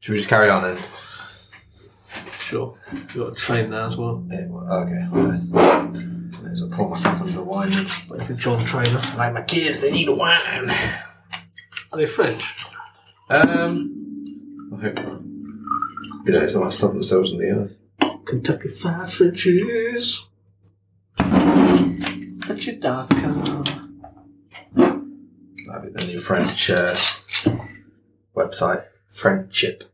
Should we just carry on then? Sure. You've got to train now as well. Yeah, well, okay. Right. Let's pour myself under the wine. Wait for John Trainer. Like my kids, they need a wine. Are they French? Um, I hope not. You know, it's not like stop themselves in the air. Kentucky Fried Frenchies. At your dot com. That'd be the new French uh, website. Friendship.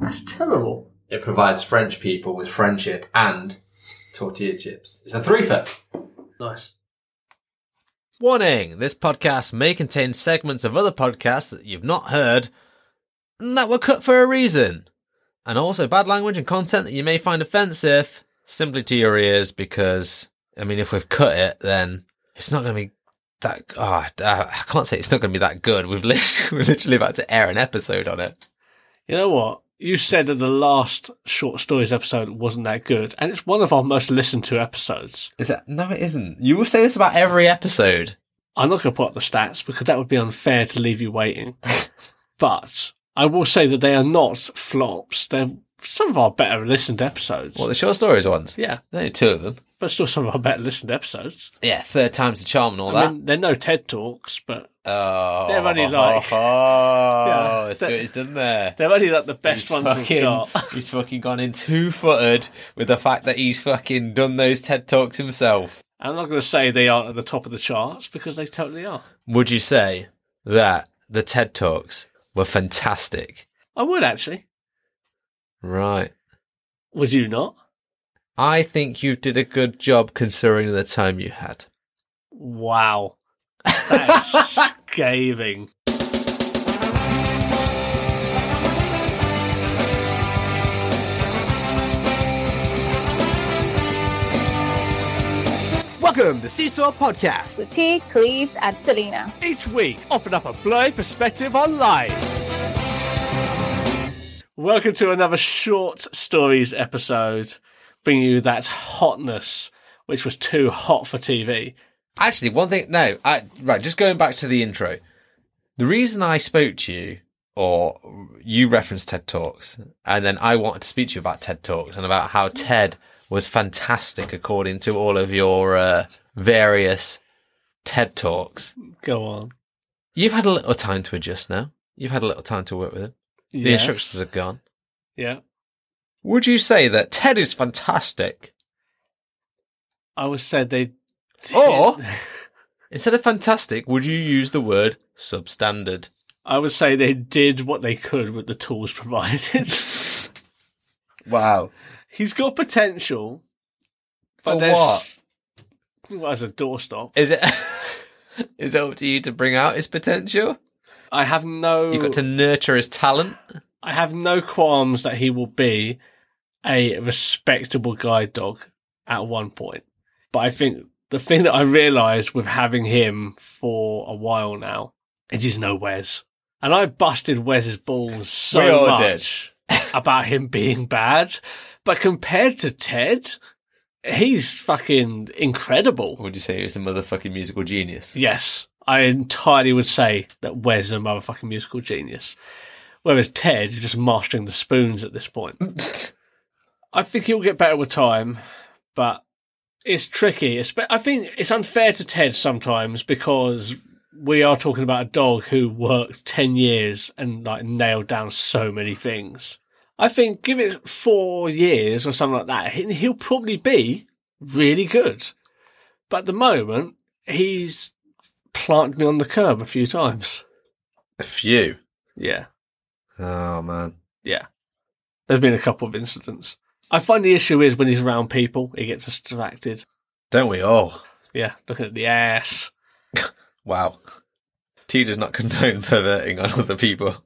That's terrible. It provides French people with friendship and tortilla chips. It's a three for. Nice. Warning! This podcast may contain segments of other podcasts that you've not heard and that were cut for a reason. And also bad language and content that you may find offensive simply to your ears because, I mean, if we've cut it, then it's not going to be that, oh, I I can't say it's not going to be that good. We've lit- we're literally about to air an episode on it. You know what? You said that the last short stories episode wasn't that good, and it's one of our most listened to episodes. Is that, no, it isn't. You will say this about every episode. I'm not going to put up the stats because that would be unfair to leave you waiting. but I will say that they are not flops. They're some of our better listened episodes. What, the short stories ones? Yeah, There's only two of them. but still some of our better listened episodes. Yeah, third time's the charm and all I that. mean, they're no TED Talks, but Oh, They're only like- oh, Yeah, see what he's done there. they're only like the best ones we've got. he's fucking gone in two footed with the fact that he's fucking done those TED talks himself. I'm not going to say they aren't at the top of the charts because they totally are. Would you say that the TED talks were fantastic? I would actually. Right. Would you not? I think you did a good job considering the time you had. Wow. That is scathing. Welcome to Seesaw Podcast. with T, Cleves, and Selena. Each week, offering up a blurry perspective on life. Welcome to another short stories episode, bringing you that hotness, which was too hot for TV. Actually, one thing, no, I, right, just going back to the intro. The reason I spoke to you, or you referenced TED Talks, and then I wanted to speak to you about TED Talks and about how TED was fantastic according to all of your uh, various TED Talks. Go on. You've had a little time to adjust now. You've had a little time to work with it. The Yeah. instructions have gone. Yeah. Would you say that TED is fantastic? I would say they. Or, instead of fantastic, would you use the word substandard? I would say they did what they could with the tools provided. Wow. He's got potential. For there's- what? Well, as a doorstop. Is it is it up to you to bring out his potential? I have no. You've got to nurture his talent. I have no qualms that he will be a respectable guide dog at one point. But I think the thing that I realised with having him for a while now is he's no Wes. And I busted Wes's balls so much about him being bad. But compared to Ted, he's fucking incredible. Would you say he's a motherfucking musical genius? Yes, I entirely would say that Wes is a motherfucking musical genius. Whereas Ted is just mastering the spoons at this point. I think he'll get better with time, but it's tricky. I think it's unfair to Ted sometimes because we are talking about a dog who worked 10 years and like nailed down so many things. I think give it four years or something like that, and he'll probably be really good. But at the moment, he's planted me on the curb a few times. A few. Yeah, Oh man. yeah. There's been a couple of incidents. I find the issue is when he's around people, he gets distracted. Don't we all? Yeah, looking at the ass. Wow. T does not condone perverting on other people.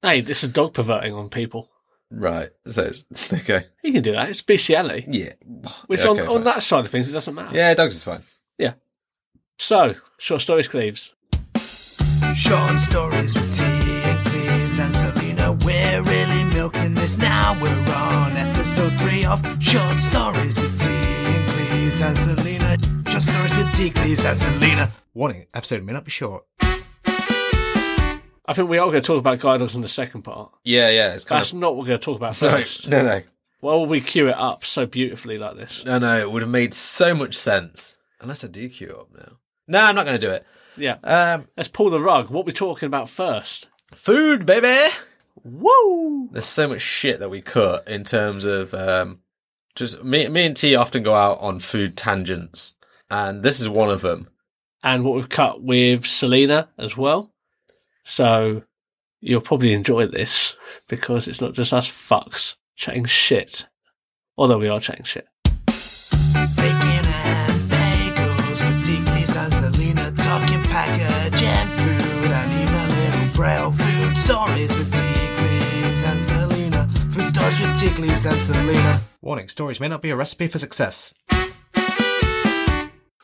Hey, this is dog perverting on people. Right. So it's okay. He can do that. It's bestiality. Yeah. Which Yeah, on, okay, on fine. that side of things, it doesn't matter. Yeah, dogs is fine. So, short stories, Cleves. Short stories with T and Cleves and Selena. We're really milking this now. We're on episode three of Short Stories with T and Cleves and Selena. Short stories with T, Cleves and Selena. Warning: episode may not be short. I think we are going to talk about guide dogs in the second part. Yeah, yeah. It's kind That's not what we're going to talk about of no, first. no, no, Why would we cue it up so beautifully like this? no, no. It would have made so much sense unless I do queue up now. No, I'm not going to do it. Yeah. Um, Let's pull the rug. What we're we talking about first? food, baby. Woo! There's so much shit that we cut in terms of um, just me. Me and T often go out on food tangents, and this is one of them. And what we've cut with Selena as well. So you'll probably enjoy this because it's not just us fucks chatting shit. Although we are chatting shit. Package and food and even a little braille food stories with Tiglis and Selena. Food stories with Tiglis and Selena. Warning: stories may not be a recipe for success.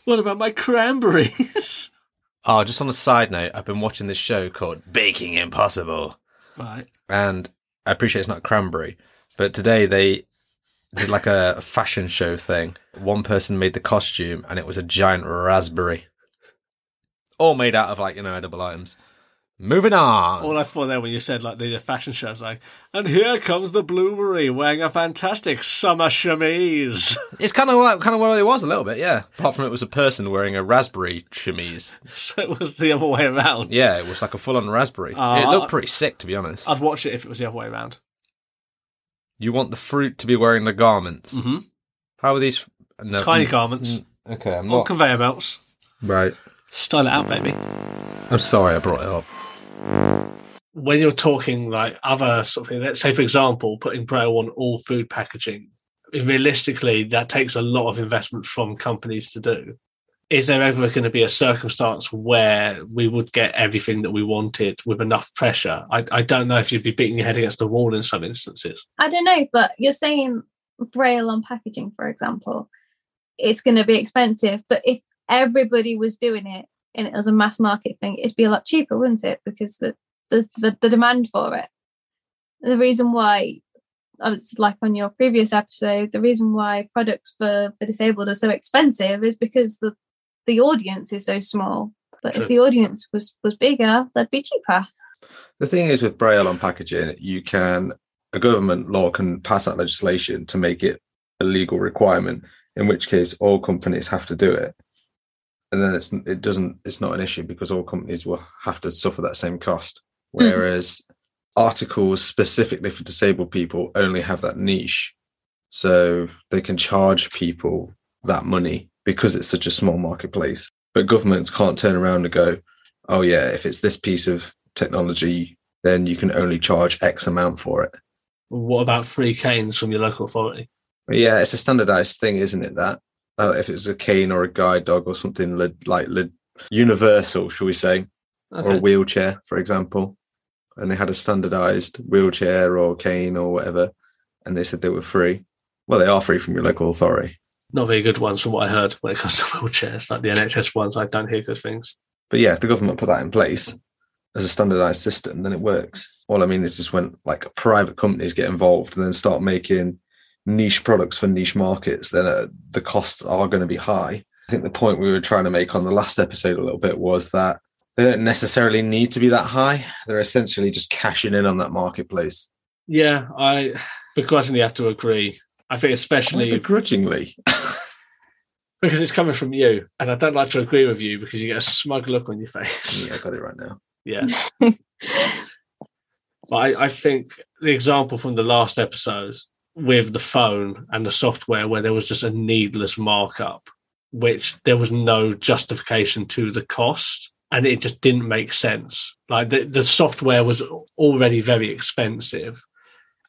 What about my cranberries? Oh, just on a side note, I've been watching this show called Baking Impossible, right. and I appreciate it's not cranberry, but today they did like a fashion show thing. One person made the costume, and it was a giant raspberry, all made out of like you know edible items. Moving on. All I thought there when you said like the fashion shows, like, and here comes the blueberry wearing a fantastic summer chemise. It's kind of like kind of what it was a little bit, yeah. Apart from it was a person wearing a raspberry chemise. so it was the other way around. Yeah, it was like a full-on raspberry. Oh, it looked pretty sick, to be honest. I'd watch it if it was the other way around. You want the fruit to be wearing the garments. Mm-hmm. How are these? No, Tiny garments Okay, I'm on not. conveyor belts. right. Style it out, baby. I'm sorry I brought it up. when you're talking like other sort of thing, let's say for example, putting braille on all food packaging, realistically, that takes a lot of investment from companies to do. Is there ever going to be a circumstance where we would get everything that we wanted with enough pressure? I, I don't know if you'd be beating your head against the wall in some instances. I don't know, but you're saying braille on packaging, for example, it's going to be expensive. But if everybody was doing it and it was a mass market thing, it'd be a lot cheaper, wouldn't it? Because the there's the, the demand for it. The reason why I was like on your previous episode, the reason why products for the disabled are so expensive is because the the audience is so small. But True. if the audience was was bigger, they'd be cheaper. The thing is with braille on packaging, you can a government law can pass that legislation to make it a legal requirement, in which case all companies have to do it. And then it's it doesn't it's not an issue because all companies will have to suffer that same cost. Hmm. Whereas articles specifically for disabled people only have that niche. So they can charge people that money because it's such a small marketplace. But governments can't turn around and go, oh yeah, if it's this piece of technology, then you can only charge X amount for it. What about free canes from your local authority? Yeah, it's a standardized thing, isn't it? That uh, if it's a cane or a guide dog or something li- like li- universal, shall we say, or a wheelchair, for example, and they had a standardized wheelchair or cane or whatever, and they said they were free. Well, they are free from your local authority. Not very good ones from what I heard when it comes to wheelchairs, like the NHS ones. I don't hear good things. But yeah, if the government put that in place as a standardized system, then it works. All I mean is just when like private companies get involved and then start making niche products for niche markets, then uh, the costs are going to be high. I think the point we were trying to make on the last episode a little bit was that they don't necessarily need to be that high. They're essentially just cashing in on that marketplace. Yeah, I begrudgingly have to agree. I think especially begrudgingly. because it's coming from you, and I don't like to agree with you because you get a smug look on your face. yeah, I got it right now. Yeah. But I, I think the example from the last episode with the phone and the software where there was just a needless markup, which there was no justification to the cost and it just didn't make sense. Like the, the software was already very expensive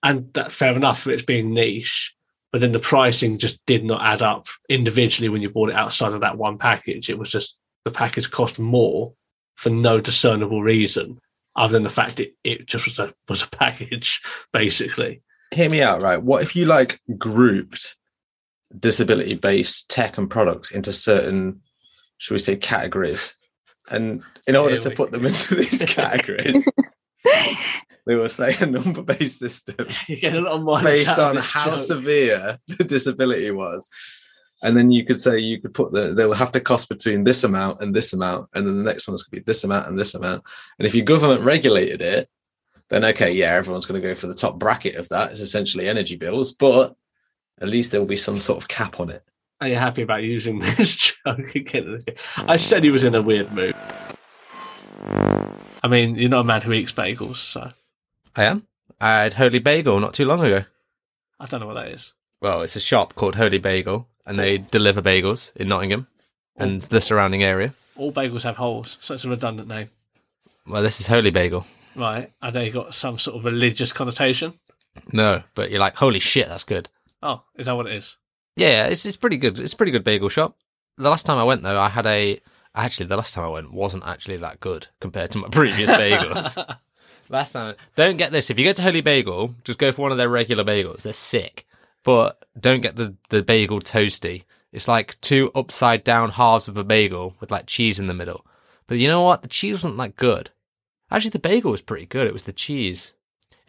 and that fair enough for its being niche, but then the pricing just did not add up individually when you bought it outside of that one package. It was just the package cost more for no discernible reason other than the fact it, it just was a was a package basically hear me out, right? What if you like grouped disability based tech and products into certain, should we say, categories? And in order to put them into these categories, they were saying a number based system you get a lot of mileage based on how joke. severe the disability was. And then you could say you could put the they will have to cost between this amount and this amount, and then the next one's gonna be this amount and this amount. And if your government regulated it, then okay, yeah, everyone's gonna go for the top bracket of that. It's essentially energy bills, but at least there will be some sort of cap on it. Are you happy about using this joke again? I mm. said he was in a weird mood. I mean, you're not a man who eats bagels, so I am. I had Holy Bagel not too long ago. I don't know what that is. Well, it's a shop called Holy Bagel, and they deliver bagels in Nottingham and the surrounding area. All bagels have holes, so it's a redundant name. Well, this is Holy Bagel. Right. Are they got some sort of religious connotation? No, but you're like, holy shit, that's good. Oh, is that what it is? Yeah, it's it's pretty good. It's a pretty good bagel shop. The last time I went though, I had a actually the last time I went wasn't actually that good compared to my previous bagels. last time, don't get this. If you go to Holy Bagel, just go for one of their regular bagels. They're sick, but don't get the the bagel toasty. It's like two upside down halves of a bagel with like cheese in the middle. But you know what? The cheese wasn't that good. Actually, the bagel was pretty good. It was the cheese.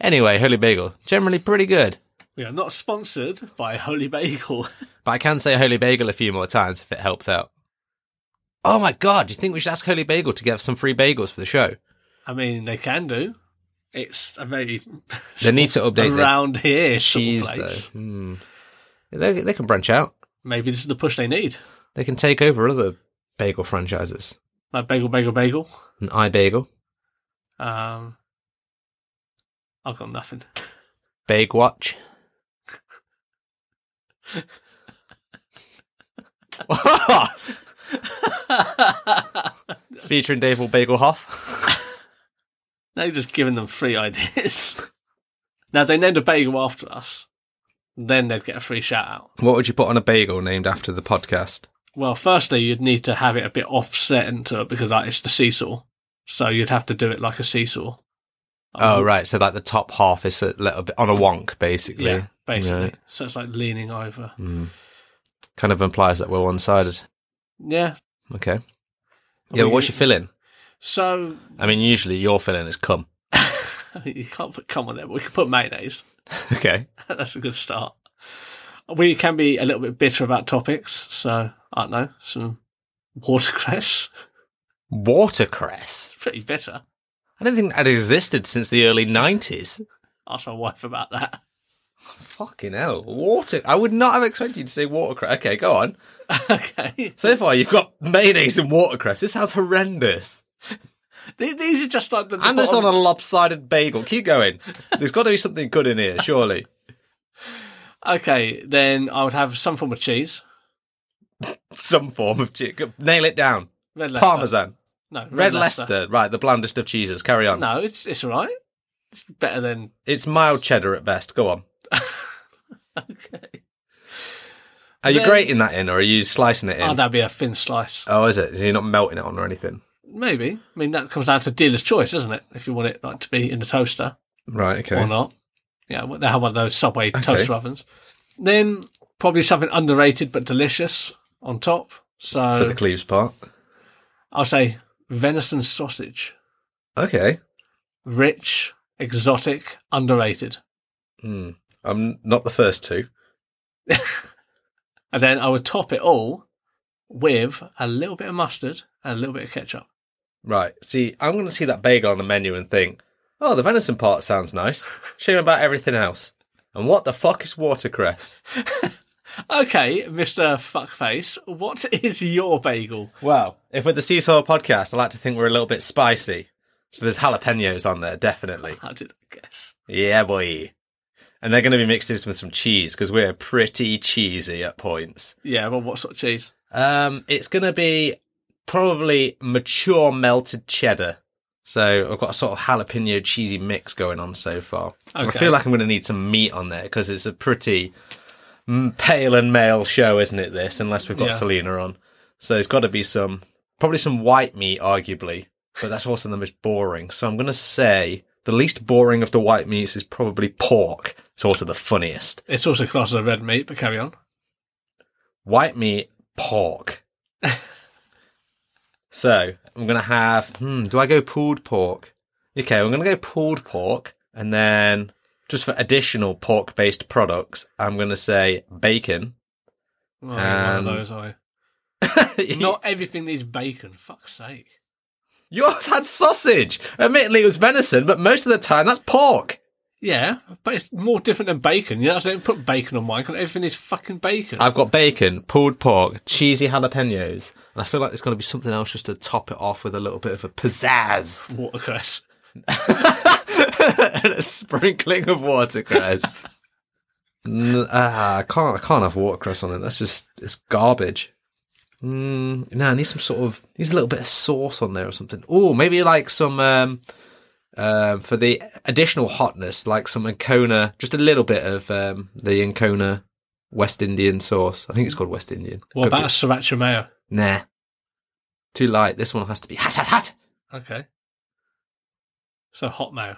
Anyway, Holy Bagel generally pretty good. We are not sponsored by Holy Bagel. But I can say Holy Bagel a few more times if it helps out. Oh my god, do you think we should ask Holy Bagel to get some free bagels for the show? I mean, they can do. It's a very They need to update around here sort of cheese though. Hmm. They, they can branch out. Maybe this is the push they need. They can take over other bagel franchises. Like bagel, bagel, bagel. An iBagel, Um, I've got nothing. Bag Watch. Featuring Dave Bagel Hoff. Now you're just giving them free ideas. now they named a bagel after us, then they'd get a free shout out. What would you put on a bagel named after the podcast? Well, firstly, you'd need to have it a bit offset into it because like, it's the seesaw. So you'd have to do it like a seesaw. Oh, right. So like the top half is a little bit on a wonk, basically. Yeah, basically. Right. So it's like leaning over. Mm. Kind of implies that we're one sided. Yeah. Okay. Yeah, but what's your filling? So I mean, usually your filling is cum. you can't put cum on there, but we can put mayonnaise. Okay. That's a good start. We can be a little bit bitter about topics, so I don't know, some watercress. Watercress. Pretty bitter. I don't think that existed since the early 90s. Ask my wife about that. Fucking hell. Water. I would not have expected you to say watercress. Okay, go on. okay. So far, you've got mayonnaise and watercress. This sounds horrendous. These, these are just like the. And it's on a lopsided bagel. Keep going. There's got to be something good in here, surely. Okay, then I would have some form of cheese. Some form of chicken. Nail it down. Red Leicester. Parmesan. No, red, Red Leicester. Right, the blandest of cheeses. Carry on. No, it's it's all right. It's better than It's mild cheddar at best. Go on. okay. Are you Then- grating that in or are you slicing it in? Oh, that'd be a thin slice. Oh, is it? You're not melting it on or anything? Maybe. I mean, that comes down to dealer's choice, doesn't it? If you want it like to be in the toaster Right, okay. or not. Yeah, they have one of those Subway toaster ovens. Then probably something underrated but delicious on top. So For the Cleves part. I'll say venison sausage. Okay. Rich, exotic, underrated. Hmm. I'm not the first two. And then I would top it all with a little bit of mustard and a little bit of ketchup. Right. See, I'm going to see that bagel on the menu and think, oh, the venison part sounds nice. Shame about everything else. And what the fuck is watercress? Okay, Mr. Fuckface, what is your bagel? Well, if we're the Seesaw podcast, I like to think we're a little bit spicy. So there's jalapenos on there, definitely. How did I guess? Yeah, boy. And they're going to be mixed in with some cheese because we're pretty cheesy at points. Yeah, well, what sort of cheese? Um, it's going to be probably mature melted cheddar. So I've got a sort of jalapeno cheesy mix going on so far. I feel like I'm going to need some meat on there because it's a pretty pale and male show, isn't it? This, unless we've got Yeah. Selena on. So there's got to be some, probably some white meat, arguably, but that's also the most boring. So I'm going to say the least boring of the white meats is probably pork. It's also the funniest. It's also classed as red meat, but carry on. white meat, pork. so I'm gonna have. Hmm, do I go pulled pork? Okay, I'm gonna go pulled pork, and then just for additional pork-based products, I'm gonna say bacon, Oh, one of those, you? Not everything needs bacon. Fuck's sake. Yours had sausage. Admittedly, it was venison, but most of the time that's pork. Yeah, but it's more different than bacon. You know, I don't put bacon on mine. 'cause Everything is fucking bacon. I've got bacon, pulled pork, cheesy jalapenos, and I feel like there's going to be something else just to top it off with a little bit of a pizzazz. Watercress. and a sprinkling of watercress. N- ah, I can't. I can't have watercress on it. That's just it's garbage. Mm, no, I need some sort of needs a little bit of sauce on there or something. Oh, maybe like some um, um, for the additional hotness, like some Encona, just a little bit of um, the Encona West Indian sauce. I think it's called West Indian. What Could about a be- sriracha mayo? Nah, too light. This one has to be hot, hot, hot. Okay. So hot mayo.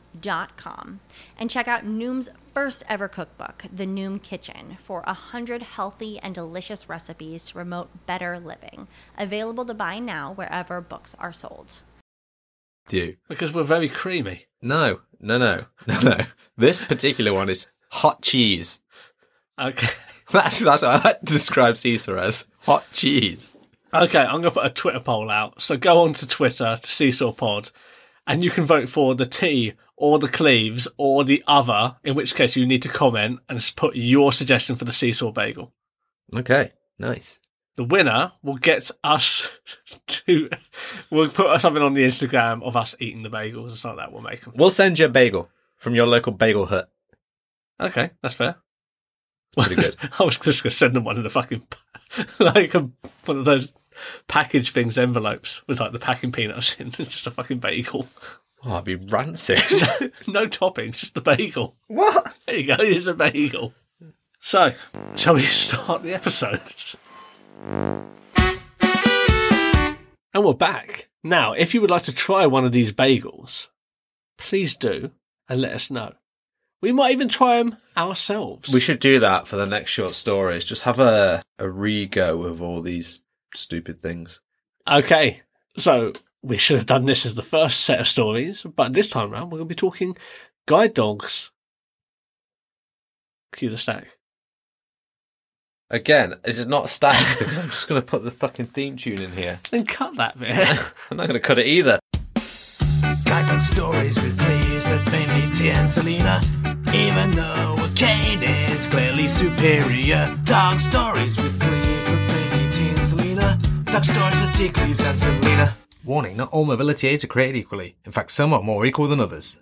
dot com and check out Noom's first ever cookbook, The Noom Kitchen, for a hundred healthy and delicious recipes to promote better living. Available to buy now wherever books are sold. you? Because we're very creamy. No, no, no, no, no. This particular one is hot cheese. Okay. That's that's what I like to describe Caesar as hot cheese. Okay, I'm going to put a Twitter poll out. So go on to Twitter to Seesaw Pod and you can vote for the T or the Cleves or the other, in which case you need to comment and put your suggestion for the Seesaw Bagel. Okay, nice. The winner will get us to, we'll put something on the Instagram of us eating the bagels or something like that. We'll make them. We'll send you a bagel from your local bagel hut. Okay, that's fair. Pretty good. I was just going to send them one in a fucking, like a, one of those package things, envelopes with like the packing peanuts in, just a fucking bagel. Oh, I'd be rancid. no toppings, just a bagel. what? There you go, here's a bagel. So, shall we start the episode? And we're back. Now, if you would like to try one of these bagels, please do and let us know. We might even try them ourselves. We should do that for the next short stories. Just have a a re-go of all these stupid things. Okay, so we should have done this as the first set of stories, but this time around we're going to be talking guide dogs. Cue the stack. Again, is it not stacked? because I'm just going to put the fucking theme tune in here. Then cut that bit. I'm not going to cut it either. Guide dog stories with Cleves, but mainly T and Selena. Even though a cane is clearly superior. Dog stories with Cleves, but mainly T and Selena. Dog stories with T, Cleves, and Selena. Warning, not all mobility aids are created equally. In fact, some are more equal than others.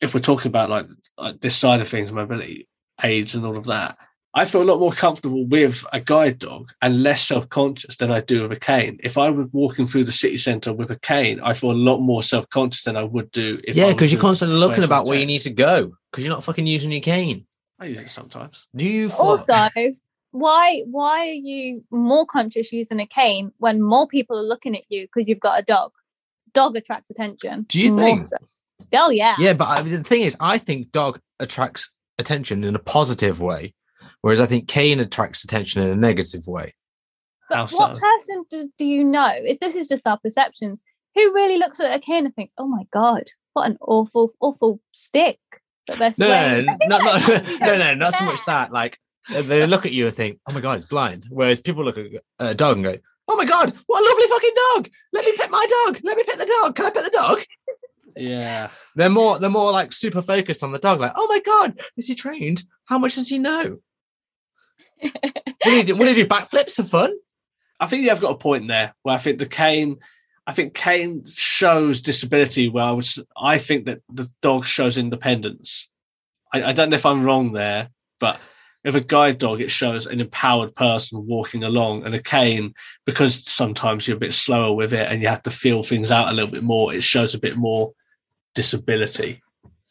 if we're talking about like, like this side of things, mobility aids and all of that, I feel a lot more comfortable with a guide dog and less self conscious than I do with a cane. If I was walking through the city centre with a cane, I feel a lot more self conscious than I would do if yeah, because you're constantly looking about where you need to go. Because you're not fucking using your cane. I use it sometimes. Do you? fly- Also, why why are you more conscious using a cane when more people are looking at you because you've got a dog? Dog attracts attention. Do you think? so. Oh yeah. Yeah, but I, the thing is, I think dog attracts attention in a positive way, whereas I think cane attracts attention in a negative way. But How what so? person do, do you know? Is this is just our perceptions? Who really looks at a cane and thinks, "Oh my god, what an awful, awful stick that they're No, no, no, no, Like, no, no, not so much that. Like uh, they look at you and think, "Oh my god, it's blind," whereas people look at a dog and go, "Oh my god, what a lovely fucking dog! Let me pet my dog. Let me pet the dog. Can I pet the dog?" Yeah. They're more, they're more like super focused on the dog. Like, "Oh my god, is he trained? How much does he know? Will he do, will he do backflips for fun?" I think you have got a point there where I think the cane, I think cane shows disability where I was. I think that the dog shows independence. I, I don't know if I'm wrong there, but if a guide dog, it shows an empowered person walking along, and a cane, because sometimes you're a bit slower with it and you have to feel things out a little bit more. It shows a bit more disability.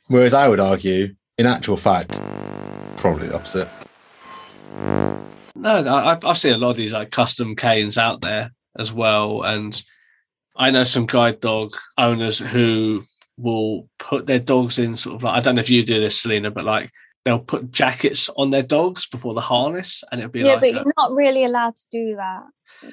Whereas I would argue, in actual fact, probably the opposite. No, I, I've seen a lot of these like custom canes out there as well, and I know some guide dog owners who will put their dogs in sort of like I don't know if you do this, Selena, but like they'll put jackets on their dogs before the harness, and it'll be yeah, like but you're not really allowed to do that.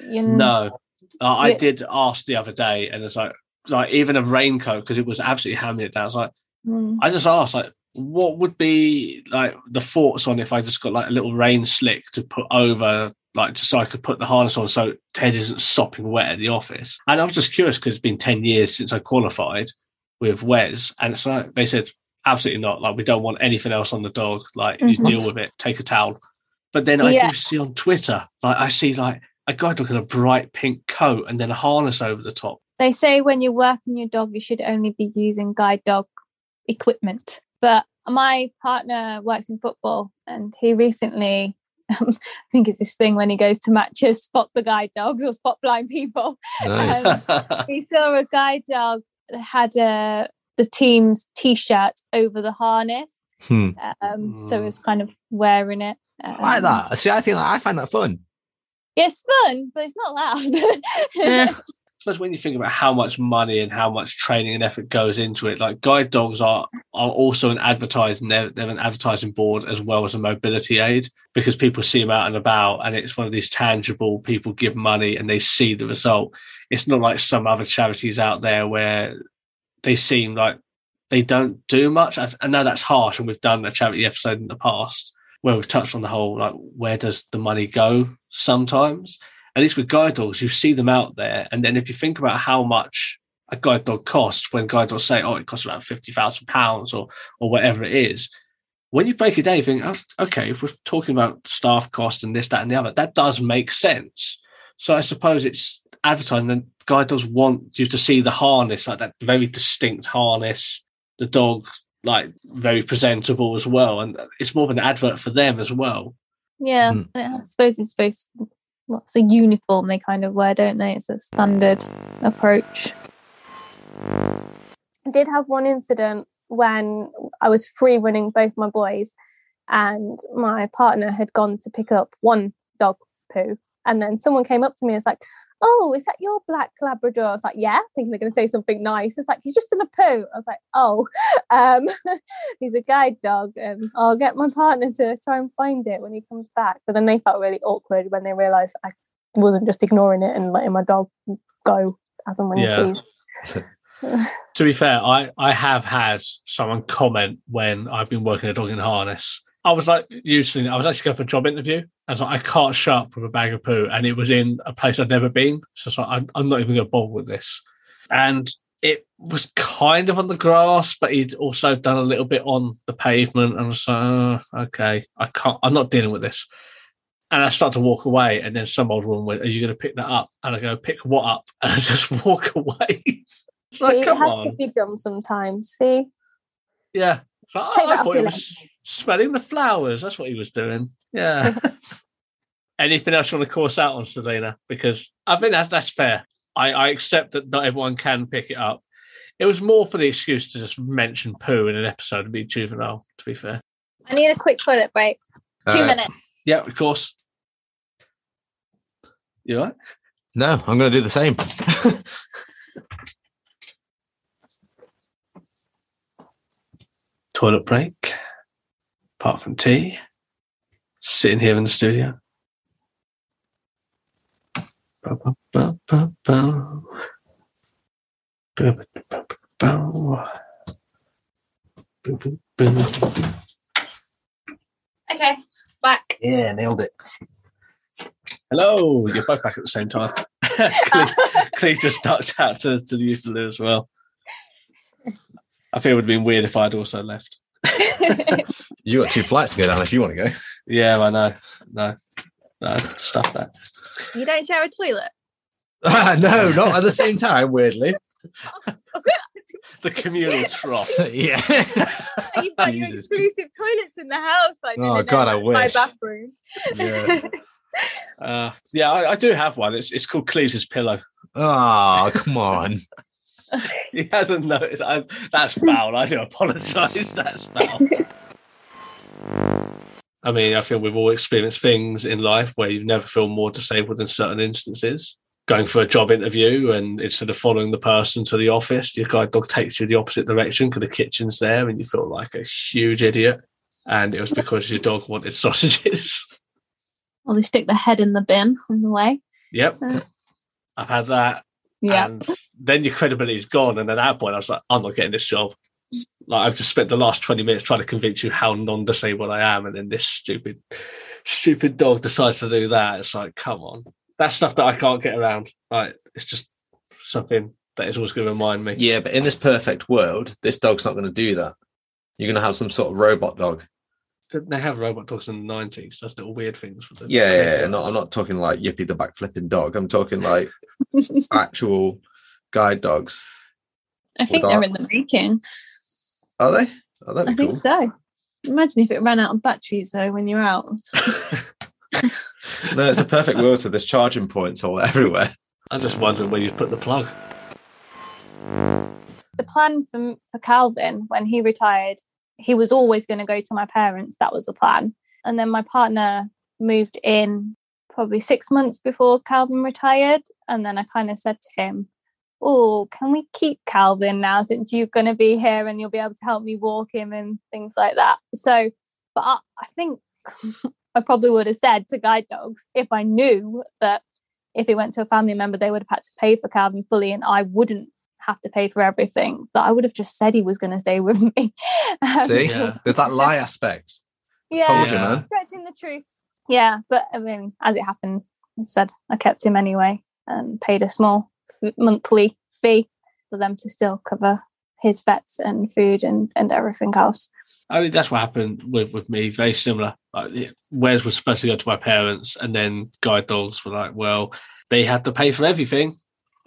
You're no. Uh, I did ask the other day, and it's like like even a raincoat because it was absolutely hammering it down. I was like, Mm. I just asked like, what would be like the thoughts on if I just got like a little rain slick to put over, like just so I could put the harness on so Ted isn't sopping wet at the office. And I was just curious because it's been ten years since I qualified with Wes, and it's like they said absolutely not. Like we don't want anything else on the dog. Like you Mhm. deal with it, take a towel. But then I Yeah. do see on Twitter, like I see like a guy looking a bright pink coat and then a harness over the top. They say when you're working your dog, you should only be using guide dog equipment. But my partner works in football, and he recently, I think it's this thing when he goes to matches, spot the guide dogs or spot blind people. Nice. Um, he saw a guide dog that had a the team's t-shirt over the harness, Hmm. um, so Mm. he was kind of wearing it. Um, I like that. See, I think I find that fun. It's fun, but it's not loud. Yeah. I suppose when you think about how much money and how much training and effort goes into it, like guide dogs are are also an advertising they're, they're an advertising board as well as a mobility aid because people see them out and about and it's one of these tangible people give money and they see the result. It's not like some other charities out there where they seem like they don't do much. I, I know that's harsh and we've done a charity episode in the past where we've touched on the whole like where does the money go sometimes at least with guide dogs, you see them out there. And then if you think about how much a guide dog costs, when guide dogs say, oh, it costs around £50,000 or, or whatever it is, when you break it down, you think, oh, okay, if we're talking about staff cost and this, that, and the other, that does make sense. So I suppose it's advertising, and does want you to see the harness, like that very distinct harness, the dog, like very presentable as well. And it's more of an advert for them as well. Yeah, Mm. I suppose it's supposed what's a uniform they kind of wear, don't they? It's a standard approach. I did have one incident when I was free running both my boys, and my partner had gone to pick up one dog poo, and then someone came up to me and was like, "Oh, is that your black Labrador?" I was like, "Yeah," thinking they're going to say something nice. It's like he's just in a poo. I was like, "Oh, um, he's a guide dog, and I'll get my partner to try and find it when he comes back." But then they felt really awkward when they realised I wasn't just ignoring it and letting my dog go as and when Yeah. he pleased. to be fair, I, I have had someone comment when I've been working a dog in harness. I was like, usually, I was actually going for a job interview. I was like, I can't show up with a bag of poo. And it was in a place I'd never been. So it's like, I'm, I'm not even going to bother with this. And it was kind of on the grass, but he'd also done a little bit on the pavement. And I was like, oh, okay, I can't, I'm not dealing with this. And I start to walk away. And then some old woman went, Are you going to pick that up? And I go, Pick what up? And I just walk away. it's like, it come has on. to be done sometimes. See, Yeah. So oh, I, Take I that off thought your was smelling the flowers. That's what he was doing. Yeah. Anything else you want to course out on, Selena? Because I think that's that's fair. I, I accept that not everyone can pick it up. It was more for the excuse to just mention poo in an episode and be juvenile, to be fair. I need a quick toilet break. Two Uh, minutes. Yeah, of course. You all right? No, I'm going to do the same. Toilet break. Apart from tea. Sitting here in the studio. Okay, back. Yeah, nailed it. Hello, you're both back at the same time. Clee, Clee just ducked out to, to the use of loo as well. I feel it would have been weird if I'd also left. You got two flights to go down if you want to go. Yeah, I know. No, no, stuff that. you don't share a toilet. Ah, no, not at the same time. Weirdly, The communal trough. yeah. You've got your Jesus. exclusive toilets in the house. I Oh, God, know I that's my bathroom. yeah. Uh, yeah, I, I do have one. It's it's called Cleese's pillow. Oh, come on. He hasn't noticed. I, that's foul. I do apologise. That's foul. I mean, I feel we've all experienced things in life where you never feel more disabled in certain instances. Going for a job interview, and instead of following the person to the office, your guide dog takes you the opposite direction because the kitchen's there, and you feel like a huge idiot. And it was because your dog wanted sausages. Well, they stick the head in the bin on the way. yep, uh, I've had that. Yeah. And then your credibility is gone. And at that point, I was like, I'm not getting this job. Like I've just spent the last 20 minutes trying to convince you how non-disabled I am, and then this stupid, stupid dog decides to do that. It's like, come on, that's stuff that I can't get around. Like it's just something that is always going to remind me. Yeah, but in this perfect world, this dog's not going to do that. You're going to have some sort of robot dog. Didn't they have robot dogs in the 90s? Does little weird things for them. Yeah, yeah, yeah. No, I'm not talking like Yippee the back flipping dog. I'm talking like actual guide dogs. I think they're our- in the making. Are they? Oh, that'd I be think so. Imagine if it ran out of batteries though when you're out. No, it's a perfect world. So there's charging points all everywhere. I'm just wondering where you put the plug. the plan for, for Calvin when he retired, he was always going to go to my parents. That was the plan. And then my partner moved in probably six months before Calvin retired. And then I kind of said to him, Oh, can we keep Calvin now since you're going to be here and you'll be able to help me walk him and things like that? So, but I, I think I probably would have said to guide dogs if I knew that if he went to a family member, they would have had to pay for Calvin fully and I wouldn't have to pay for everything that I would have just said he was going to stay with me. Um, See, Yeah. there's that lie aspect. yeah, Told you, man. stretching the truth. Yeah, but I mean, as it happened, I said I kept him anyway and paid a small monthly fee for them to still cover his vets and food and, and everything else. I think that's what happened with, with me. Very similar. Like, Wes was supposed to go to my parents, and then guide dogs were like, "Well, they had to pay for everything."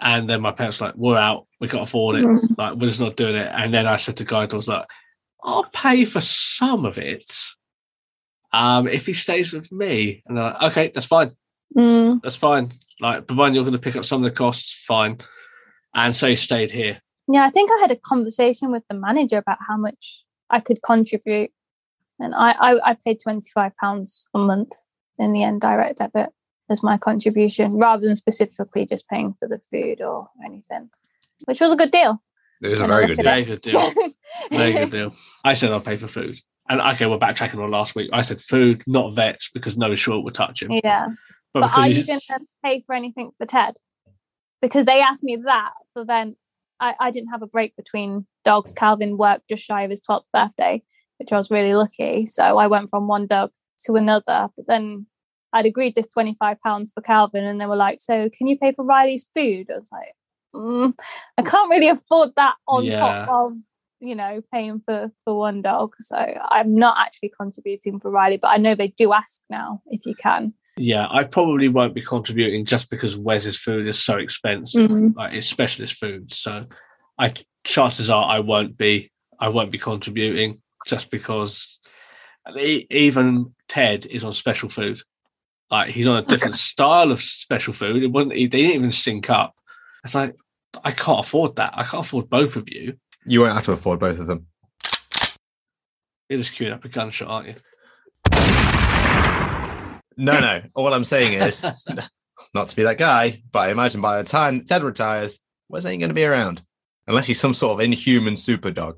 And then my parents were like, "We're out. We can't afford it. Mhm. Like, we're just not doing it." And then I said to guide dogs, "Like, I'll pay for some of it, um, if he stays with me." And they're like, "Okay, that's fine. Mm, That's fine. Like, providing you're going to pick up some of the costs, fine." And so he stayed here. yeah, I think I had a conversation with the manager about how much I could contribute, and I I, I paid twenty five pounds a month in the end direct debit as my contribution, rather than specifically just paying for the food or anything, which was a good deal. It was a very good deal. Very good deal. Very good deal. I said I'll pay for food. And okay, we're backtracking on last week. I said food, not vets, because no short would touch him. yeah. But, But because are you he's- going to pay for anything for Ted? Because they asked me that, but then I, I didn't have a break between dogs. Calvin worked just shy of his 12th birthday, which I was really lucky. So I went from one dog to another. But then I'd agreed this £25 for Calvin, and they were like, So can you pay for Riley's food? I was like, mm, I can't really afford that on top of you know paying for for one dog so i'm not actually contributing for riley but i know they do ask now if you can yeah, I probably won't be contributing just because Wes's food is so expensive. Mhm. Like it's specialist food. So I chances are I won't be I won't be contributing just because even Ted is on special food. Like he's on a different style of special food. It wasn't they didn't even sync up. It's like I can't afford that. I can't afford both of you. You won't have to afford both of them. You're just queuing up a gunshot, aren't you? No, no. All I'm saying is not to be that guy, but I imagine by the time Ted retires, Wes ain't he going to be around unless he's some sort of inhuman super dog.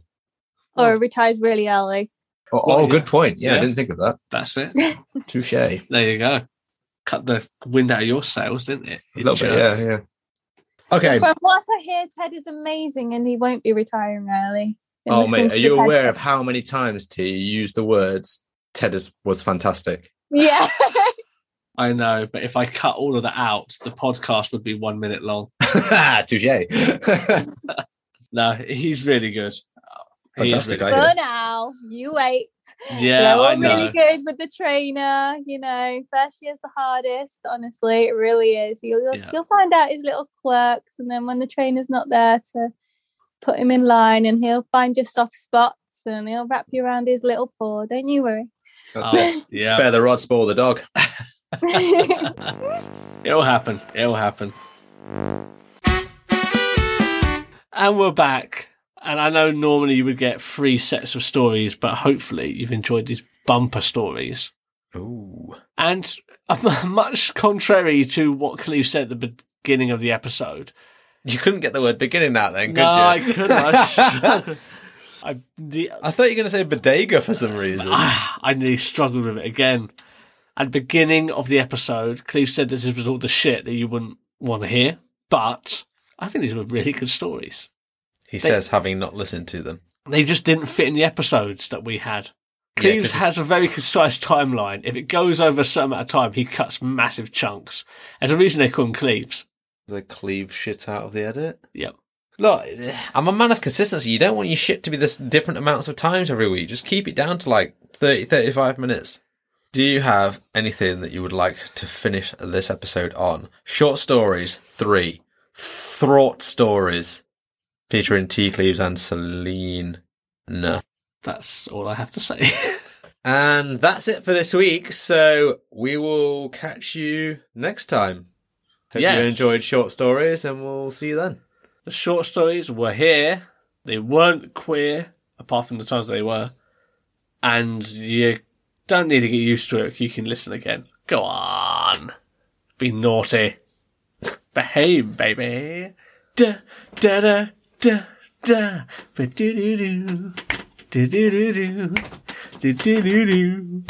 or it retires really early Oh, Well, oh, yeah. good point. Yeah, Yeah. I didn't think of that. That's it. Touche. There you go. Cut the wind out of your sails, didn't it? A little bit. Yeah, yeah. Okay. from what i hear ted is amazing and he won't be retiring early Oh, listening mate, are you aware show. of how many times T you used the words Ted is, was fantastic? yeah I know, but if I cut all of that out, the podcast would be one minute long. Touche. No, he's really good. He is Fantastic really- idea. For now, you wait. Yeah, They're all I know. really good with the trainer. You know, first year's the hardest. Honestly, it really is. You'll you'll, Yeah. you'll find out his little quirks, and then when the trainer's not there to put him in line, and he'll find your soft spots, and he'll wrap you around his little paw. Don't you worry. Oh, yeah. Spare the rod, spoil the dog. It'll happen. It'll happen. And we're back. And I know normally you would get three sets of stories, but hopefully you've enjoyed these bumper stories. Ooh. And much contrary to what Cleve said at the beginning of the episode, You couldn't get the word beginning out then, could no, I you? couldn't. I, I, the, I thought you were going to say bodega for some reason. Ah, I nearly struggled with it again. At the beginning of the episode, Cleve said this was all the shit that you wouldn't want to hear, but I think these were really good stories. He says, having not listened to them. They just didn't fit in the episodes that we had. Yeah, has a very concise timeline. If it goes over a certain amount of time, he cuts massive chunks. There's a reason they call him Cleves. They cleave shit out of the edit. Yep. Look, I'm a man of consistency. You don't want your shit to be this different amounts of times every week. Just keep it down to like 30, 35 minutes. Do you have anything that you would like to finish this episode on? Short stories, three. Thought stories, featuring T. Cleves and Celine. No. That's all I have to say. And that's it for this week. So we will catch you next time. Hope Yes. you enjoyed short stories, and we'll see you then. the short stories were here. They weren't queer, apart from the times they were. And you don't need to get used to it. You can listen again. Go on. Be naughty. Behave, baby. Da, da, da, da, da. Ba-do-do-do. Do-do-do-do. Do-do-do-do.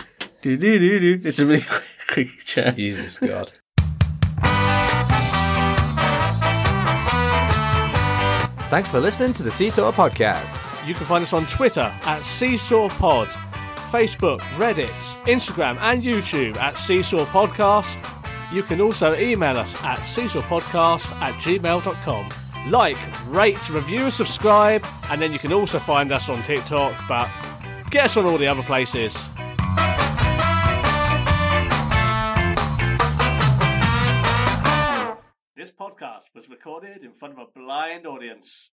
Do-do-do-do. It's a really quick, quick chair. Jesus God. Thanks for listening to the Seesaw Podcast. You can find us on Twitter at Seesaw Pod, Facebook, Reddit, Instagram, and YouTube at Seesaw Podcast. You can also email us at seesawpodcast at gmail.com. Like, rate, review, subscribe, and then you can also find us on TikTok, but get us on all the other places. This podcast was recorded in front of a blind audience.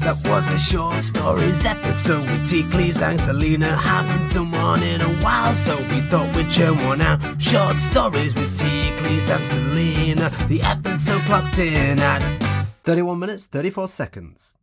That was a short stories episode with T. Cleves and Selena. Haven't done one in a while, so we thought we'd churn one out. Short stories with T. Cleves and Selena. The episode clocked in at 31 minutes, 34 seconds.